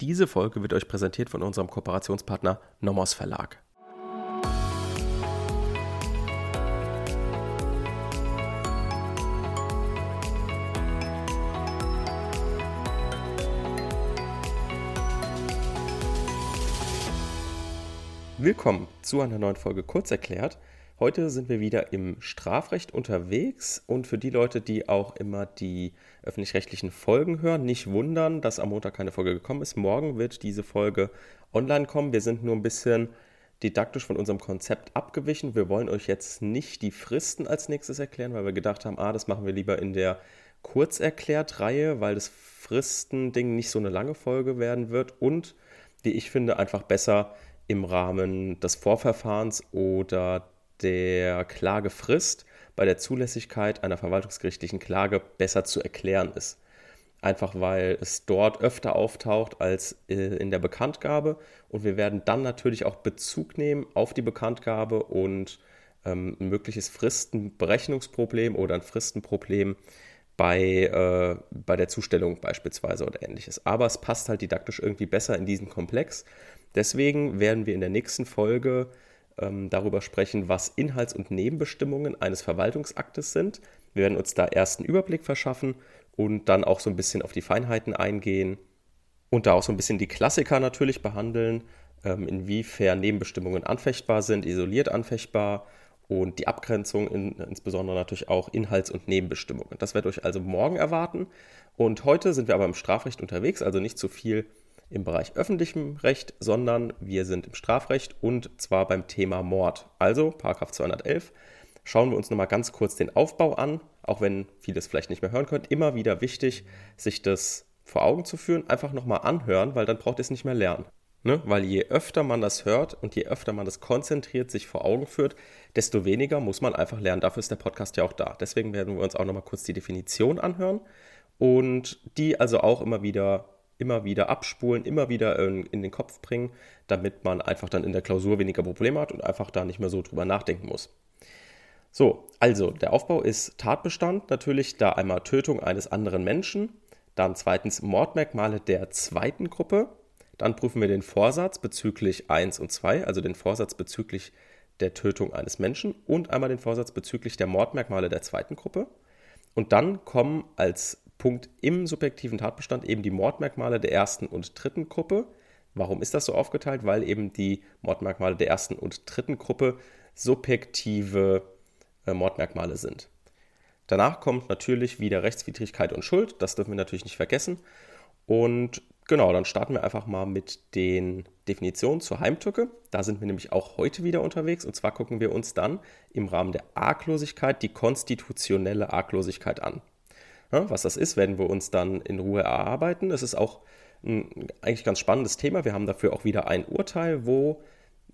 Diese Folge wird euch präsentiert von unserem Kooperationspartner Nomos Verlag. Willkommen zu einer neuen Folge Kurzerklärt. Heute sind wir wieder im Strafrecht unterwegs und für die Leute, die auch immer die öffentlich-rechtlichen Folgen hören, nicht wundern, dass am Montag keine Folge gekommen ist. Morgen wird diese Folge online kommen. Wir sind nur ein bisschen didaktisch von unserem Konzept abgewichen. Wir wollen euch jetzt nicht die Fristen als nächstes erklären, weil wir gedacht haben, ah, das machen wir lieber in der Kurzerklärt-Reihe, weil das Fristending nicht so eine lange Folge werden wird und wie ich finde, einfach besser im Rahmen des Vorverfahrens oder der Klagefrist bei der Zulässigkeit einer verwaltungsgerichtlichen Klage besser zu erklären ist. Einfach weil es dort öfter auftaucht als äh, in der Bekanntgabe. Und wir werden dann natürlich auch Bezug nehmen auf die Bekanntgabe und ähm, ein mögliches Fristenberechnungsproblem oder ein Fristenproblem bei, äh, bei der Zustellung beispielsweise oder ähnliches. Aber es passt halt didaktisch irgendwie besser in diesen Komplex. Deswegen werden wir in der nächsten Folge ähm, darüber sprechen, was Inhalts- und Nebenbestimmungen eines Verwaltungsaktes sind. Wir werden uns da erst einen Überblick verschaffen und dann auch so ein bisschen auf die Feinheiten eingehen und da auch so ein bisschen die Klassiker natürlich behandeln, ähm, inwiefern Nebenbestimmungen anfechtbar sind, isoliert anfechtbar und die Abgrenzung, in, insbesondere natürlich auch Inhalts- und Nebenbestimmungen. Das wird euch also morgen erwarten. Und heute sind wir aber im Strafrecht unterwegs, also nicht zu viel im Bereich öffentlichem Recht, sondern wir sind im Strafrecht und zwar beim Thema Mord. Also, Paragraph 211. Schauen wir uns nochmal ganz kurz den Aufbau an, auch wenn vieles vielleicht nicht mehr hören könnt. Immer wieder wichtig, sich das vor Augen zu führen, einfach nochmal anhören, weil dann braucht ihr es nicht mehr lernen. Ne? Weil je öfter man das hört und je öfter man das konzentriert sich vor Augen führt, desto weniger muss man einfach lernen. Dafür ist der Podcast ja auch da. Deswegen werden wir uns auch nochmal kurz die Definition anhören und die also auch immer wieder immer wieder abspulen, immer wieder in, in, den Kopf bringen, damit man einfach dann in der Klausur weniger Probleme hat und einfach da nicht mehr so drüber nachdenken muss. So, also der Aufbau ist Tatbestand, natürlich da einmal Tötung eines anderen Menschen, dann zweitens Mordmerkmale der zweiten Gruppe, dann prüfen wir den Vorsatz bezüglich 1 und 2, also den Vorsatz bezüglich der Tötung eines Menschen und einmal den Vorsatz bezüglich der Mordmerkmale der zweiten Gruppe. Und dann kommen als Punkt im subjektiven Tatbestand eben die Mordmerkmale der ersten und dritten Gruppe. Warum ist das so aufgeteilt? Weil eben die Mordmerkmale der ersten und dritten Gruppe subjektive äh, Mordmerkmale sind. Danach kommt natürlich wieder Rechtswidrigkeit und Schuld. Das dürfen wir natürlich nicht vergessen. Und genau, dann starten wir einfach mal mit den Definitionen zur Heimtücke. Da sind wir nämlich auch heute wieder unterwegs. Und zwar gucken wir uns dann im Rahmen der Arglosigkeit die konstitutionelle Arglosigkeit an. Ja, was das ist, werden wir uns dann in Ruhe erarbeiten. Es ist auch ein eigentlich ganz spannendes Thema. Wir haben dafür auch wieder ein Urteil, wo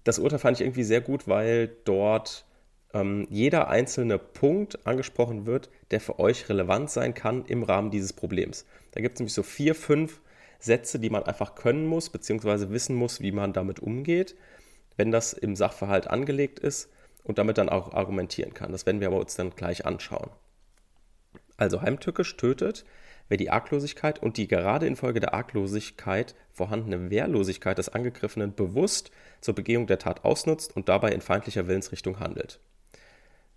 das Urteil fand ich irgendwie sehr gut, weil dort ähm, jeder einzelne Punkt angesprochen wird, der für euch relevant sein kann im Rahmen dieses Problems. Da gibt es nämlich so vier, fünf Sätze, die man einfach können muss, beziehungsweise wissen muss, wie man damit umgeht, wenn das im Sachverhalt angelegt ist und damit dann auch argumentieren kann. Das werden wir aber uns dann gleich anschauen. Also heimtückisch tötet, wer die Arglosigkeit und die gerade infolge der Arglosigkeit vorhandene Wehrlosigkeit des Angegriffenen bewusst zur Begehung der Tat ausnutzt und dabei in feindlicher Willensrichtung handelt.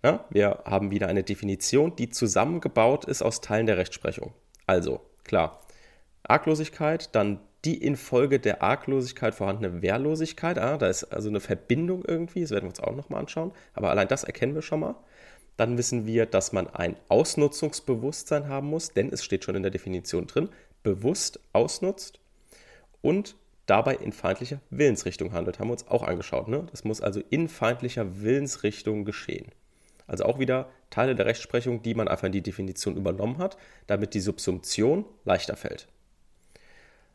Ja, wir haben wieder eine Definition, die zusammengebaut ist aus Teilen der Rechtsprechung. Also, klar, Arglosigkeit, dann die infolge der Arglosigkeit vorhandene Wehrlosigkeit. Ah, da ist also eine Verbindung irgendwie, das werden wir uns auch nochmal anschauen. Aber allein das erkennen wir schon mal. Dann wissen wir, dass man ein Ausnutzungsbewusstsein haben muss, denn es steht schon in der Definition drin, bewusst ausnutzt und dabei in feindlicher Willensrichtung handelt. Haben wir uns auch angeschaut. Ne? Das muss also in feindlicher Willensrichtung geschehen. Also auch wieder Teile der Rechtsprechung, die man einfach in die Definition übernommen hat, damit die Subsumption leichter fällt.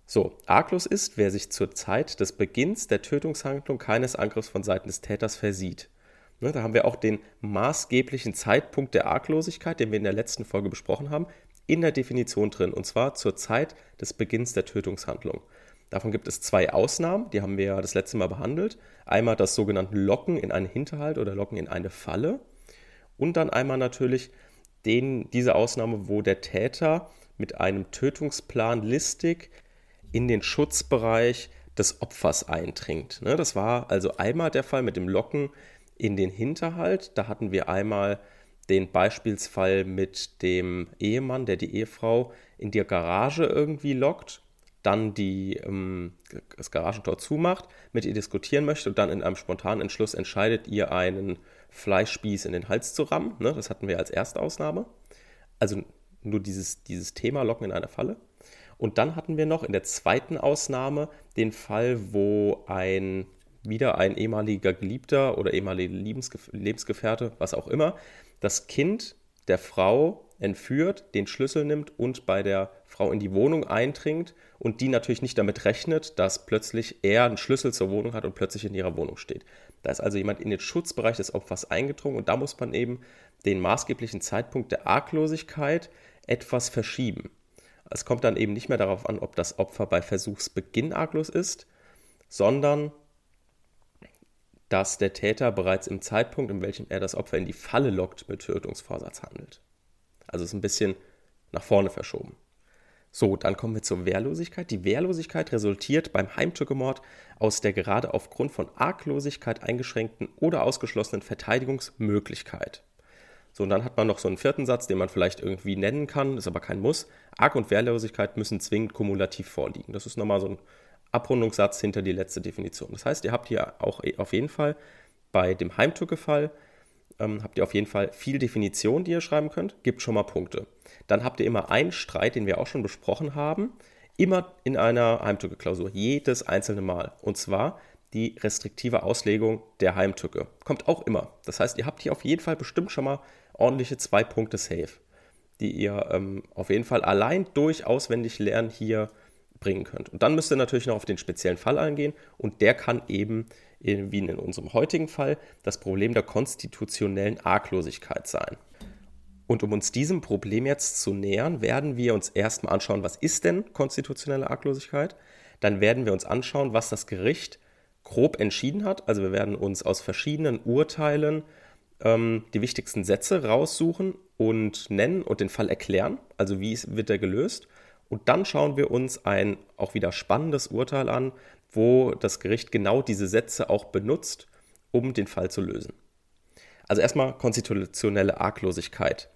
So, arglos ist, wer sich zur Zeit des Beginns der Tötungshandlung keines Angriffs von Seiten des Täters versieht. Ne, da haben wir auch den maßgeblichen Zeitpunkt der Arglosigkeit, den wir in der letzten Folge besprochen haben, in der Definition drin. Und zwar zur Zeit des Beginns der Tötungshandlung. Davon gibt es zwei Ausnahmen, die haben wir ja das letzte Mal behandelt. Einmal das sogenannte Locken in einen Hinterhalt oder Locken in eine Falle. Und dann einmal natürlich den, diese Ausnahme, wo der Täter mit einem Tötungsplan listig in den Schutzbereich des Opfers eindringt. Ne, das war also einmal der Fall mit dem Locken in den Hinterhalt. Da hatten wir einmal den Beispielsfall mit dem Ehemann, der die Ehefrau in die Garage irgendwie lockt, dann die, ähm, das Garagentor zumacht, mit ihr diskutieren möchte und dann in einem spontanen Entschluss entscheidet, ihr einen Fleischspieß in den Hals zu rammen. Ne? Das hatten wir als erste Ausnahme. Also nur dieses, dieses Thema Locken in einer Falle. Und dann hatten wir noch in der zweiten Ausnahme den Fall, wo ein wieder ein ehemaliger Geliebter oder ehemaliger Lebensgefährte, was auch immer, das Kind der Frau entführt, den Schlüssel nimmt und bei der Frau in die Wohnung eindringt und die natürlich nicht damit rechnet, dass plötzlich er einen Schlüssel zur Wohnung hat und plötzlich in ihrer Wohnung steht. Da ist also jemand in den Schutzbereich des Opfers eingedrungen und da muss man eben den maßgeblichen Zeitpunkt der Arglosigkeit etwas verschieben. Es kommt dann eben nicht mehr darauf an, ob das Opfer bei Versuchsbeginn arglos ist, sondern dass der Täter bereits im Zeitpunkt, in welchem er das Opfer in die Falle lockt, mit Tötungsvorsatz handelt. Also ist ein bisschen nach vorne verschoben. So, dann kommen wir zur Wehrlosigkeit. Die Wehrlosigkeit resultiert beim Heimtückemord aus der gerade aufgrund von Arglosigkeit eingeschränkten oder ausgeschlossenen Verteidigungsmöglichkeit. So, und dann hat man noch so einen vierten Satz, den man vielleicht irgendwie nennen kann, ist aber kein Muss. Arg und Wehrlosigkeit müssen zwingend kumulativ vorliegen. Das ist nochmal so ein Abrundungssatz hinter die letzte Definition. Das heißt, ihr habt hier auch auf jeden Fall bei dem Heimtücke-Fall ähm, habt ihr auf jeden Fall viel Definition, die ihr schreiben könnt, gibt schon mal Punkte. Dann habt ihr immer einen Streit, den wir auch schon besprochen haben, immer in einer Heimtücke-Klausur, jedes einzelne Mal. Und zwar die restriktive Auslegung der Heimtücke. Kommt auch immer. Das heißt, ihr habt hier auf jeden Fall bestimmt schon mal ordentliche zwei Punkte safe, die ihr ähm, auf jeden Fall allein durch auswendig lernen hier bringen könnt. Und dann müsst ihr natürlich noch auf den speziellen Fall eingehen und der kann eben, wie in unserem heutigen Fall, das Problem der konstitutionellen Arglosigkeit sein. Und um uns diesem Problem jetzt zu nähern, werden wir uns erstmal anschauen, was ist denn konstitutionelle Arglosigkeit? Dann werden wir uns anschauen, was das Gericht grob entschieden hat. Also wir werden uns aus verschiedenen Urteilen ähm, die wichtigsten Sätze raussuchen und nennen und den Fall erklären. Also wie wird er gelöst? Und dann schauen wir uns ein auch wieder spannendes Urteil an, wo das Gericht genau diese Sätze auch benutzt, um den Fall zu lösen. Also erstmal konstitutionelle Arglosigkeit.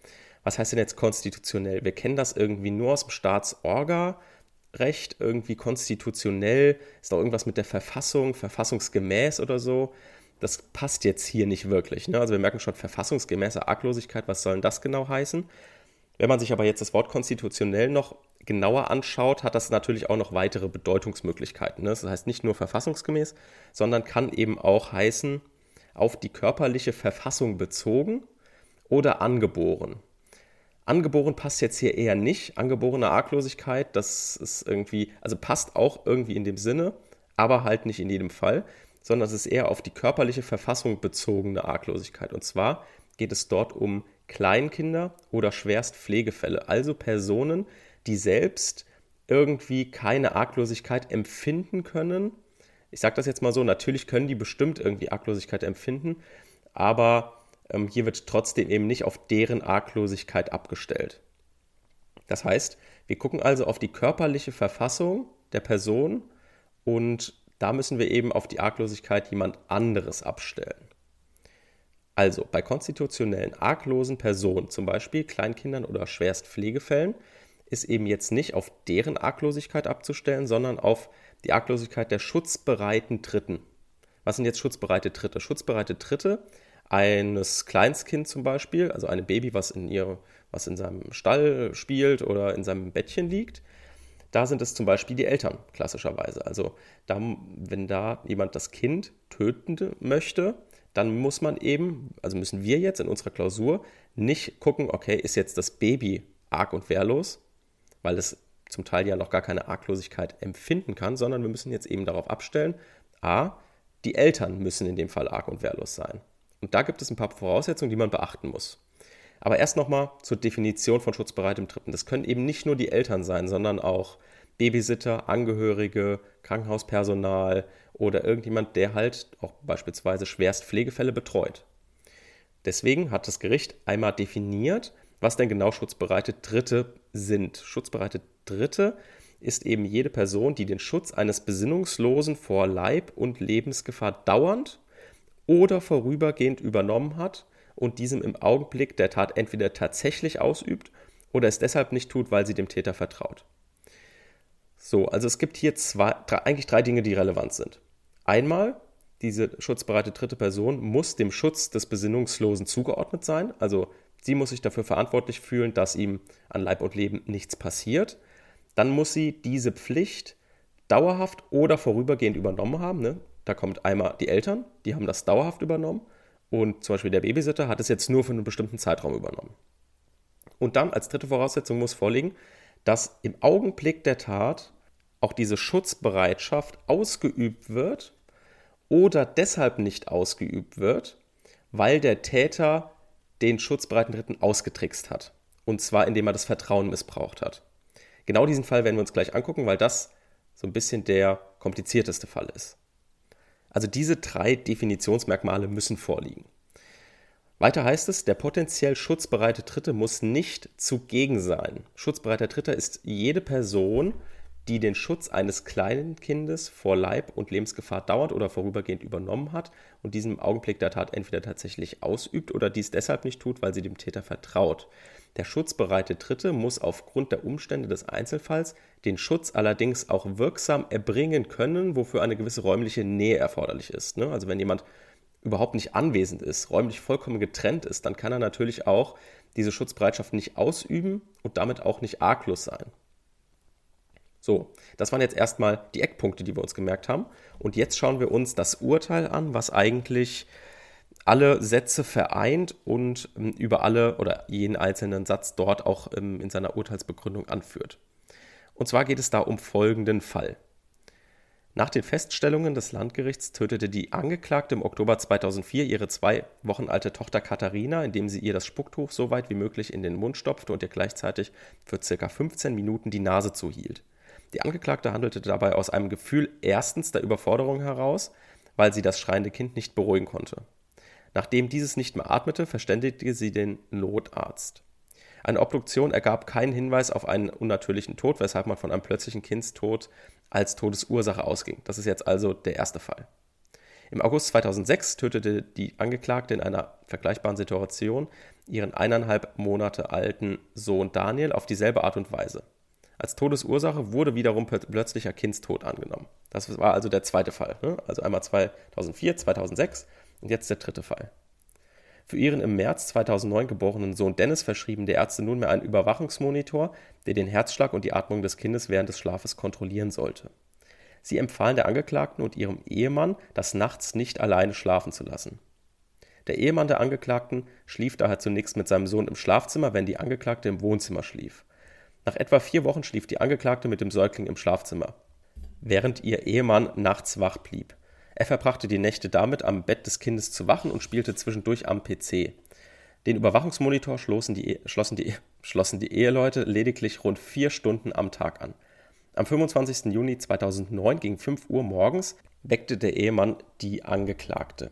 Was heißt denn jetzt konstitutionell? Wir kennen das irgendwie nur aus dem Staatsorga-Recht, irgendwie konstitutionell, ist auch irgendwas mit der Verfassung, verfassungsgemäß oder so. Das passt jetzt hier nicht wirklich. Ne? Also wir merken schon, verfassungsgemäße Arglosigkeit, was soll denn das genau heißen? Wenn man sich aber jetzt das Wort konstitutionell noch genauer anschaut, hat das natürlich auch noch weitere Bedeutungsmöglichkeiten. Ne? Das heißt nicht nur verfassungsgemäß, sondern kann eben auch heißen, auf die körperliche Verfassung bezogen oder angeboren. Angeboren passt jetzt hier eher nicht. Angeborene Arglosigkeit, das ist irgendwie, also passt auch irgendwie in dem Sinne, aber halt nicht in jedem Fall, sondern es ist eher auf die körperliche Verfassung bezogene Arglosigkeit. Und zwar geht es dort um Kleinkinder oder Schwerstpflegefälle, also Personen, die selbst irgendwie keine Arglosigkeit empfinden können. Ich sage das jetzt mal so, natürlich können die bestimmt irgendwie Arglosigkeit empfinden, aber ähm, hier wird trotzdem eben nicht auf deren Arglosigkeit abgestellt. Das heißt, wir gucken also auf die körperliche Verfassung der Person und da müssen wir eben auf die Arglosigkeit jemand anderes abstellen. Also bei konstitutionellen arglosen Personen, zum Beispiel Kleinkindern oder Schwerstpflegefällen, ist eben jetzt nicht auf deren Arglosigkeit abzustellen, sondern auf die Arglosigkeit der schutzbereiten Dritten. Was sind jetzt schutzbereite Dritte? Schutzbereite Dritte eines Kleinstkind zum Beispiel, also ein Baby, was in, ihr, was in seinem Stall spielt oder in seinem Bettchen liegt, da sind es zum Beispiel die Eltern, klassischerweise. Also da, wenn da jemand das Kind töten möchte, dann muss man eben, also müssen wir jetzt in unserer Klausur nicht gucken, okay, ist jetzt das Baby arg und wehrlos, weil es zum Teil ja noch gar keine Arglosigkeit empfinden kann, sondern wir müssen jetzt eben darauf abstellen, a, die Eltern müssen in dem Fall arg und wehrlos sein. Und da gibt es ein paar Voraussetzungen, die man beachten muss. Aber erst nochmal zur Definition von schutzbereitem Dritten. Das können eben nicht nur die Eltern sein, sondern auch Babysitter, Angehörige, Krankenhauspersonal oder irgendjemand, der halt auch beispielsweise schwerst Pflegefälle betreut. Deswegen hat das Gericht einmal definiert, was denn genau schutzbereite Dritte sind. Schutzbereite Dritte ist eben jede Person, die den Schutz eines Besinnungslosen vor Leib und Lebensgefahr dauernd oder vorübergehend übernommen hat und diesem im Augenblick der Tat entweder tatsächlich ausübt oder es deshalb nicht tut, weil sie dem Täter vertraut. So, also es gibt hier zwei, drei, eigentlich drei Dinge, die relevant sind. Einmal, diese schutzbereite dritte Person muss dem Schutz des Besinnungslosen zugeordnet sein, also sie muss sich dafür verantwortlich fühlen, dass ihm an Leib und Leben nichts passiert. Dann muss sie diese Pflicht dauerhaft oder vorübergehend übernommen haben. Ne? Da kommt einmal die Eltern, die haben das dauerhaft übernommen und zum Beispiel der Babysitter hat es jetzt nur für einen bestimmten Zeitraum übernommen. Und dann als dritte Voraussetzung muss vorliegen, dass im Augenblick der Tat auch diese Schutzbereitschaft ausgeübt wird oder deshalb nicht ausgeübt wird, weil der Täter den schutzbereiten Dritten ausgetrickst hat. Und zwar indem er das Vertrauen missbraucht hat. Genau diesen Fall werden wir uns gleich angucken, weil das so ein bisschen der komplizierteste Fall ist. Also diese drei Definitionsmerkmale müssen vorliegen. Weiter heißt es, der potenziell schutzbereite Dritte muss nicht zugegen sein. Schutzbereiter Dritter ist jede Person, die den Schutz eines kleinen Kindes vor Leib- und Lebensgefahr dauernd oder vorübergehend übernommen hat und diesen Augenblick der Tat entweder tatsächlich ausübt oder dies deshalb nicht tut, weil sie dem Täter vertraut. Der schutzbereite Dritte muss aufgrund der Umstände des Einzelfalls den Schutz allerdings auch wirksam erbringen können, wofür eine gewisse räumliche Nähe erforderlich ist. Ne? Also wenn jemand überhaupt nicht anwesend ist, räumlich vollkommen getrennt ist, dann kann er natürlich auch diese Schutzbereitschaft nicht ausüben und damit auch nicht arglos sein. So, das waren jetzt erstmal die Eckpunkte, die wir uns gemerkt haben. Und jetzt schauen wir uns das Urteil an, was eigentlich alle Sätze vereint und ähm, über alle oder jeden einzelnen Satz dort auch ähm, in seiner Urteilsbegründung anführt. Und zwar geht es da um folgenden Fall. Nach den Feststellungen des Landgerichts tötete die Angeklagte im Oktober 2004 ihre zwei Wochen alte Tochter Katharina, indem sie ihr das Spucktuch so weit wie möglich in den Mund stopfte und ihr gleichzeitig für ca. 15 Minuten die Nase zuhielt. Die Angeklagte handelte dabei aus einem Gefühl erstens der Überforderung heraus, weil sie das schreiende Kind nicht beruhigen konnte. Nachdem dieses nicht mehr atmete, verständigte sie den Notarzt. Eine Obduktion ergab keinen Hinweis auf einen unnatürlichen Tod, weshalb man von einem plötzlichen Kindstod als Todesursache ausging. Das ist jetzt also der erste Fall. Im August 2006 tötete die Angeklagte in einer vergleichbaren Situation ihren eineinhalb Monate alten Sohn Daniel auf dieselbe Art und Weise. Als Todesursache wurde wiederum plötzlicher Kindstod angenommen. Das war also der zweite Fall. Ne? Also einmal 2004, 2006 und jetzt der dritte Fall. Für ihren im März 2009 geborenen Sohn Dennis verschrieben die Ärzte nunmehr einen Überwachungsmonitor, der den Herzschlag und die Atmung des Kindes während des Schlafes kontrollieren sollte. Sie empfahlen der Angeklagten und ihrem Ehemann, das nachts nicht alleine schlafen zu lassen. Der Ehemann der Angeklagten schlief daher zunächst mit seinem Sohn im Schlafzimmer, wenn die Angeklagte im Wohnzimmer schlief. Nach etwa vier Wochen schlief die Angeklagte mit dem Säugling im Schlafzimmer, während ihr Ehemann nachts wach blieb. Er verbrachte die Nächte damit, am Bett des Kindes zu wachen und spielte zwischendurch am PC. Den Überwachungsmonitor schlossen die, schlossen, die, schlossen die Eheleute lediglich rund vier Stunden am Tag an. Am 25. Juni 2009 gegen 5 Uhr morgens weckte der Ehemann die Angeklagte.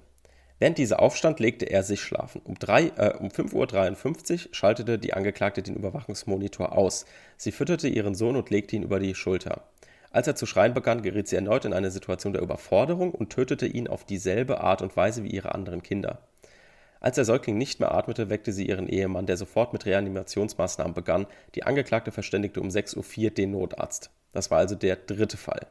Während dieser aufstand, legte er sich schlafen. Um, äh, um 5.53 Uhr schaltete die Angeklagte den Überwachungsmonitor aus. Sie fütterte ihren Sohn und legte ihn über die Schulter. Als er zu schreien begann, geriet sie erneut in eine Situation der Überforderung und tötete ihn auf dieselbe Art und Weise wie ihre anderen Kinder. Als der Säugling nicht mehr atmete, weckte sie ihren Ehemann, der sofort mit Reanimationsmaßnahmen begann. Die Angeklagte verständigte um 6.04 Uhr den Notarzt. Das war also der dritte Fall.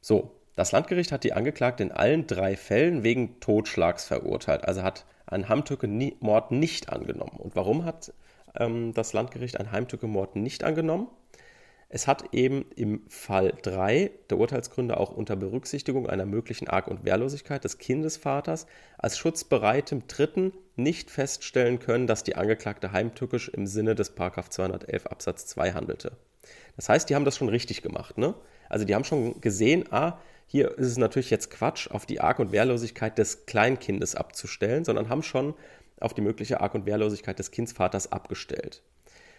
So, das Landgericht hat die Angeklagte in allen drei Fällen wegen Totschlags verurteilt, also hat einen Heimtücke-Mord nicht angenommen. Und warum hat ähm, das Landgericht einen Heimtücke-Mord nicht angenommen? Es hat eben im Fall 3 der Urteilsgründe auch unter Berücksichtigung einer möglichen Arg- und Wehrlosigkeit des Kindesvaters als schutzbereitem Dritten nicht feststellen können, dass die Angeklagte heimtückisch im Sinne des 211 Absatz 2 handelte. Das heißt, die haben das schon richtig gemacht. Ne? Also die haben schon gesehen, ah, hier ist es natürlich jetzt Quatsch, auf die Arg- und Wehrlosigkeit des Kleinkindes abzustellen, sondern haben schon auf die mögliche Arg- und Wehrlosigkeit des Kindsvaters abgestellt.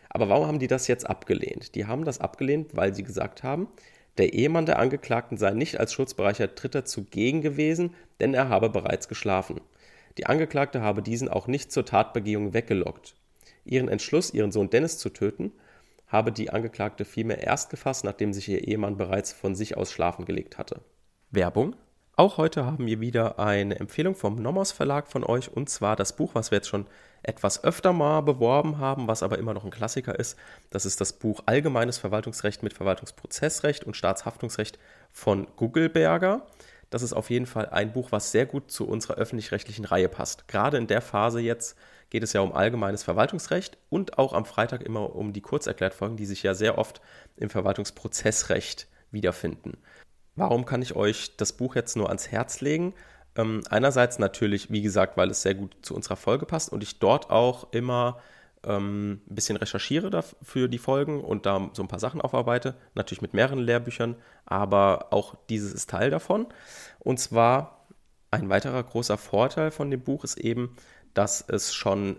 Aber warum haben die das jetzt abgelehnt? Die haben das abgelehnt, weil sie gesagt haben, der Ehemann der Angeklagten sei nicht als schutzbereicher Dritter zugegen gewesen, denn er habe bereits geschlafen. Die Angeklagte habe diesen auch nicht zur Tatbegehung weggelockt. Ihren Entschluss, ihren Sohn Dennis zu töten, habe die Angeklagte vielmehr erst gefasst, nachdem sich ihr Ehemann bereits von sich aus schlafen gelegt hatte. Werbung. Auch heute haben wir wieder eine Empfehlung vom Nomos Verlag von euch und zwar das Buch, was wir jetzt schon etwas öfter mal beworben haben, was aber immer noch ein Klassiker ist. Das ist das Buch Allgemeines Verwaltungsrecht mit Verwaltungsprozessrecht und Staatshaftungsrecht von Gugelberger. Das ist auf jeden Fall ein Buch, was sehr gut zu unserer öffentlich-rechtlichen Reihe passt. Gerade in der Phase jetzt geht es ja um allgemeines Verwaltungsrecht und auch am Freitag immer um die Kurzerklärtfolgen, die sich ja sehr oft im Verwaltungsprozessrecht wiederfinden. Warum kann ich euch das Buch jetzt nur ans Herz legen? Ähm, einerseits natürlich, wie gesagt, weil es sehr gut zu unserer Folge passt und ich dort auch immer ähm, ein bisschen recherchiere für die Folgen und da so ein paar Sachen aufarbeite. Natürlich mit mehreren Lehrbüchern, aber auch dieses ist Teil davon. Und zwar ein weiterer großer Vorteil von dem Buch ist eben, dass es schon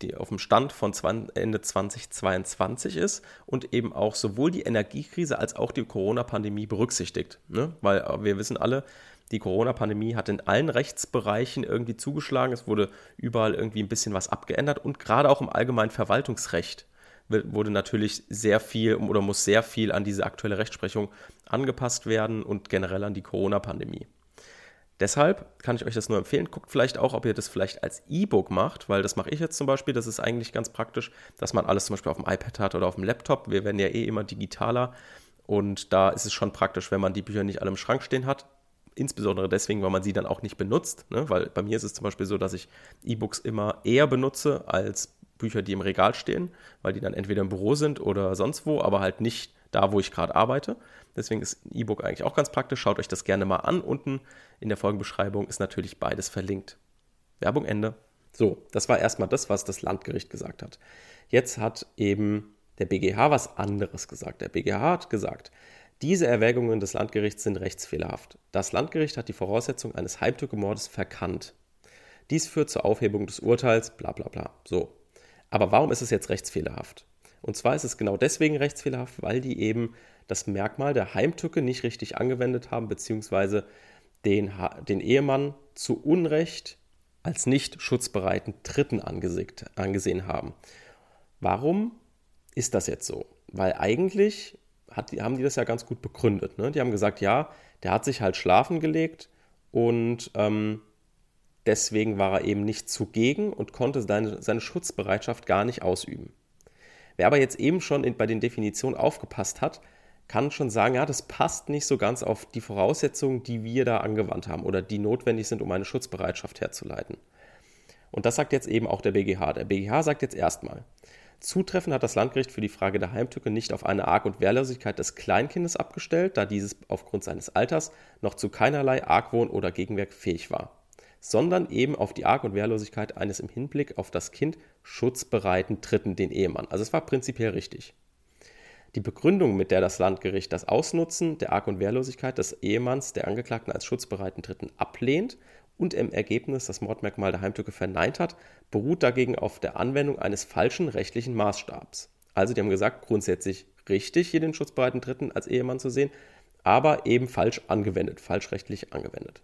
die auf dem Stand von Ende 2022 ist und eben auch sowohl die Energiekrise als auch die Corona-Pandemie berücksichtigt. Ne? Weil äh, wir wissen alle, die Corona-Pandemie hat in allen Rechtsbereichen irgendwie zugeschlagen. Es wurde überall irgendwie ein bisschen was abgeändert und gerade auch im allgemeinen Verwaltungsrecht wurde natürlich sehr viel oder muss sehr viel an diese aktuelle Rechtsprechung angepasst werden und generell an die Corona-Pandemie. Deshalb kann ich euch das nur empfehlen. Guckt vielleicht auch, ob ihr das vielleicht als E-Book macht, weil das mache ich jetzt zum Beispiel. Das ist eigentlich ganz praktisch, dass man alles zum Beispiel auf dem iPad hat oder auf dem Laptop. Wir werden ja eh immer digitaler und da ist es schon praktisch, wenn man die Bücher nicht alle im Schrank stehen hat. Insbesondere deswegen, weil man sie dann auch nicht benutzt. Ne? Weil bei mir ist es zum Beispiel so, dass ich E-Books immer eher benutze als Bücher, die im Regal stehen, weil die dann entweder im Büro sind oder sonst wo, aber halt nicht da, wo ich gerade arbeite. Deswegen ist ein E-Book eigentlich auch ganz praktisch. Schaut euch das gerne mal an. Unten in der Folgenbeschreibung ist natürlich beides verlinkt. Werbung Ende. So, das war erstmal das, was das Landgericht gesagt hat. Jetzt hat eben der BGH was anderes gesagt. Der BGH hat gesagt, diese Erwägungen des Landgerichts sind rechtsfehlerhaft. Das Landgericht hat die Voraussetzung eines Heimtückemordes verkannt. Dies führt zur Aufhebung des Urteils, bla bla bla. So. Aber warum ist es jetzt rechtsfehlerhaft? Und zwar ist es genau deswegen rechtsfehlerhaft, weil die eben das Merkmal der Heimtücke nicht richtig angewendet haben, beziehungsweise den, den Ehemann zu Unrecht als nicht schutzbereiten Dritten angesehen haben. Warum ist das jetzt so? Weil eigentlich hat, haben die das ja ganz gut begründet. Ne? Die haben gesagt, ja, der hat sich halt schlafen gelegt und ähm, deswegen war er eben nicht zugegen und konnte seine, seine Schutzbereitschaft gar nicht ausüben. Wer aber jetzt eben schon in, bei den Definitionen aufgepasst hat, kann schon sagen, ja, das passt nicht so ganz auf die Voraussetzungen, die wir da angewandt haben oder die notwendig sind, um eine Schutzbereitschaft herzuleiten. Und das sagt jetzt eben auch der BGH. Der BGH sagt jetzt erstmal, zutreffend hat das Landgericht für die Frage der Heimtücke nicht auf eine Arg- und Wehrlosigkeit des Kleinkindes abgestellt, da dieses aufgrund seines Alters noch zu keinerlei Argwohn oder Gegenwerk fähig war sondern eben auf die Arg- und Wehrlosigkeit eines im Hinblick auf das Kind schutzbereiten Dritten, den Ehemann. Also es war prinzipiell richtig. Die Begründung, mit der das Landgericht das Ausnutzen der Arg- und Wehrlosigkeit des Ehemanns der Angeklagten als schutzbereiten Dritten ablehnt und im Ergebnis das Mordmerkmal der Heimtücke verneint hat, beruht dagegen auf der Anwendung eines falschen rechtlichen Maßstabs. Also die haben gesagt, grundsätzlich richtig, hier den schutzbereiten Dritten als Ehemann zu sehen, aber eben falsch angewendet, falsch rechtlich angewendet.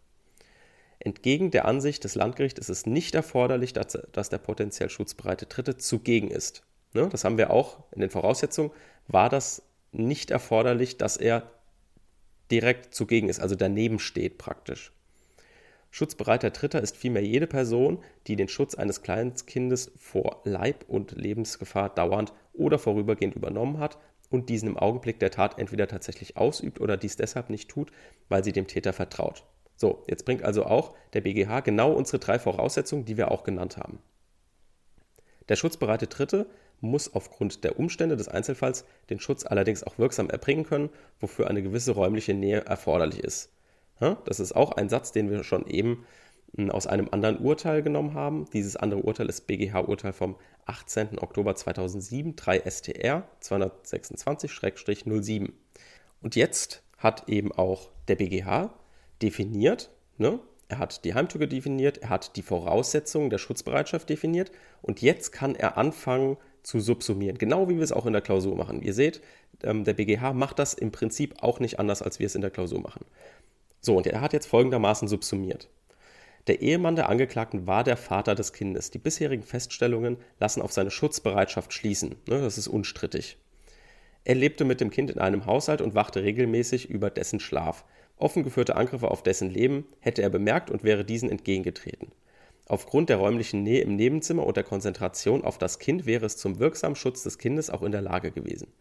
Entgegen der Ansicht des Landgerichts ist es nicht erforderlich, dass, dass der potenziell schutzbereite Dritte zugegen ist. Ne? Das haben wir auch in den Voraussetzungen. War das nicht erforderlich, dass er direkt zugegen ist, also daneben steht praktisch. Schutzbereiter Dritter ist vielmehr jede Person, die den Schutz eines Kleinkindes vor Leib- und Lebensgefahr dauernd oder vorübergehend übernommen hat und diesen im Augenblick der Tat entweder tatsächlich ausübt oder dies deshalb nicht tut, weil sie dem Täter vertraut. So, jetzt bringt also auch der BGH genau unsere drei Voraussetzungen, die wir auch genannt haben. Der schutzbereite Dritte muss aufgrund der Umstände des Einzelfalls den Schutz allerdings auch wirksam erbringen können, wofür eine gewisse räumliche Nähe erforderlich ist. Das ist auch ein Satz, den wir schon eben hm, aus einem anderen Urteil genommen haben. Dieses andere Urteil ist BGH-Urteil vom 18. Oktober 2007, 3 STR 226-07. Und jetzt hat eben auch der BGH definiert. Ne? Er hat die Heimtücke definiert, er hat die Voraussetzungen der Schutzbereitschaft definiert und jetzt kann er anfangen zu subsumieren. Genau wie wir es auch in der Klausur machen. Ihr seht, ähm, der BGH macht das im Prinzip auch nicht anders, als wir es in der Klausur machen. So, und er hat jetzt folgendermaßen subsumiert. Der Ehemann der Angeklagten war der Vater des Kindes. Die bisherigen Feststellungen lassen auf seine Schutzbereitschaft schließen. Ne, das ist unstrittig. Er lebte mit dem Kind in einem Haushalt und wachte regelmäßig über dessen Schlaf. Offen geführte Angriffe auf dessen Leben hätte er bemerkt und wäre diesen entgegengetreten. Aufgrund der räumlichen Nähe im Nebenzimmer und der Konzentration auf das Kind wäre es zum wirksamen Schutz des Kindes auch in der Lage gewesen.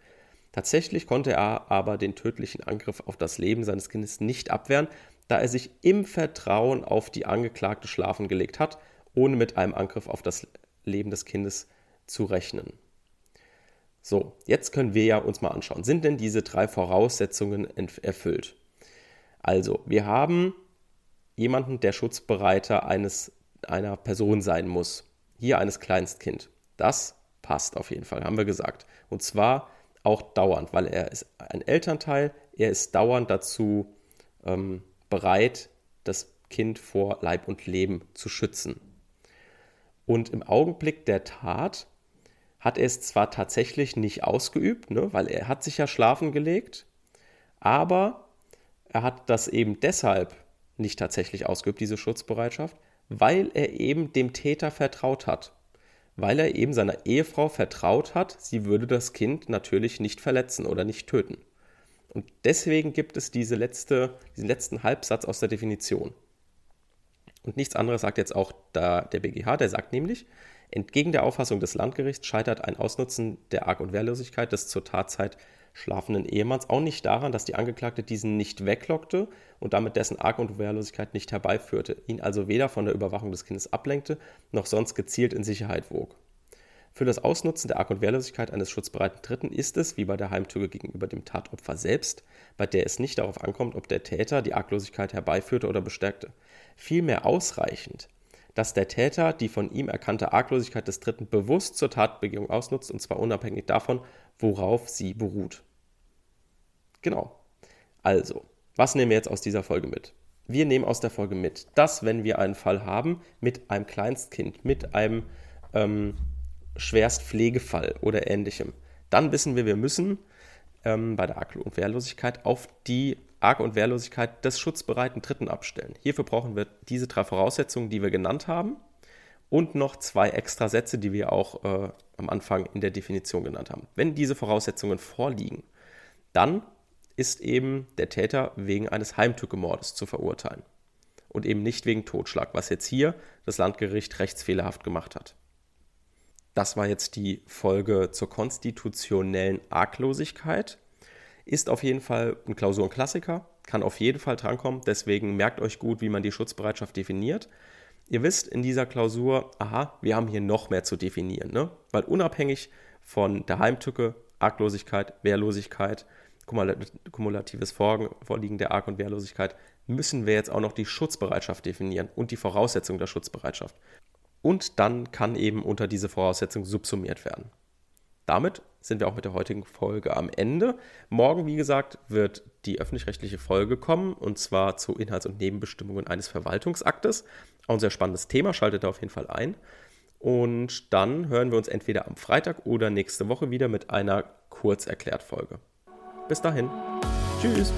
Tatsächlich konnte er aber den tödlichen Angriff auf das Leben seines Kindes nicht abwehren, da er sich im Vertrauen auf die Angeklagte schlafen gelegt hat, ohne mit einem Angriff auf das Leben des Kindes zu rechnen. So, jetzt können wir ja uns mal anschauen, sind denn diese drei Voraussetzungen erfüllt? Also, wir haben jemanden, der Schutzbereiter eines einer Person sein muss. Hier eines Kleinstkind. Das passt auf jeden Fall, haben wir gesagt. Und zwar auch dauernd, weil er ist ein Elternteil, er ist dauernd dazu ähm, bereit, das Kind vor Leib und Leben zu schützen. Und im Augenblick der Tat hat er es zwar tatsächlich nicht ausgeübt, ne, weil er hat sich ja schlafen gelegt, aber er hat das eben deshalb nicht tatsächlich ausgeübt, diese Schutzbereitschaft, weil er eben dem Täter vertraut hat. Weil er eben seiner Ehefrau vertraut hat, sie würde das Kind natürlich nicht verletzen oder nicht töten. Und deswegen gibt es diese letzte, diesen letzten Halbsatz aus der Definition. Und nichts anderes sagt jetzt auch der BGH, der sagt nämlich, entgegen der Auffassung des Landgerichts scheitert ein Ausnutzen der Arg- und Wehrlosigkeit des zur Tatzeit schlafenden Ehemanns auch nicht daran, dass die Angeklagte diesen nicht weglockte und damit dessen Arg- und Wehrlosigkeit nicht herbeiführte, ihn also weder von der Überwachung des Kindes ablenkte, noch sonst gezielt in Sicherheit wog. Für das Ausnutzen der Arg- und Wehrlosigkeit eines schutzbereiten Dritten ist es, wie bei der Heimtücke gegenüber dem Tatopfer selbst, bei der es nicht darauf ankommt, ob der Täter die Arglosigkeit herbeiführte oder bestärkte. Vielmehr ausreichend, dass der Täter die von ihm erkannte Arglosigkeit des Dritten bewusst zur Tatbegehung ausnutzt, und zwar unabhängig davon, worauf sie beruht. Genau. Also, was nehmen wir jetzt aus dieser Folge mit? Wir nehmen aus der Folge mit, dass wenn wir einen Fall haben mit einem Kleinstkind, mit einem ähm, Schwerstpflegefall oder ähnlichem, dann wissen wir, wir müssen ähm, bei der Arg- und Wehrlosigkeit auf die Arg- und Wehrlosigkeit des schutzbereiten Dritten abstellen. Hierfür brauchen wir diese drei Voraussetzungen, die wir genannt haben, und noch zwei extra Sätze, die wir auch äh, am Anfang in der Definition genannt haben. Wenn diese Voraussetzungen vorliegen, dann ist eben der Täter wegen eines Heimtückemordes zu verurteilen und eben nicht wegen Totschlag, was jetzt hier das Landgericht rechtsfehlerhaft gemacht hat. Das war jetzt die Folge zur konstitutionellen Arglosigkeit. Ist auf jeden Fall ein Klausurenklassiker, kann auf jeden Fall drankommen, deswegen merkt euch gut, wie man die Schutzbereitschaft definiert. Ihr wisst in dieser Klausur, aha, wir haben hier noch mehr zu definieren, ne? weil unabhängig von der Heimtücke, Arglosigkeit, Wehrlosigkeit, kumulatives Vorliegen der Arg- und Wehrlosigkeit, müssen wir jetzt auch noch die Schutzbereitschaft definieren und die Voraussetzung der Schutzbereitschaft. Und dann kann eben unter diese Voraussetzung subsumiert werden. Damit sind wir auch mit der heutigen Folge am Ende. Morgen, wie gesagt, wird die öffentlich-rechtliche Folge kommen und zwar zu Inhalts- und Nebenbestimmungen eines Verwaltungsaktes. Auch ein sehr spannendes Thema, schaltet da auf jeden Fall ein. Und dann hören wir uns entweder am Freitag oder nächste Woche wieder mit einer Kurzerklärt-Folge. Bis dahin. Tschüss.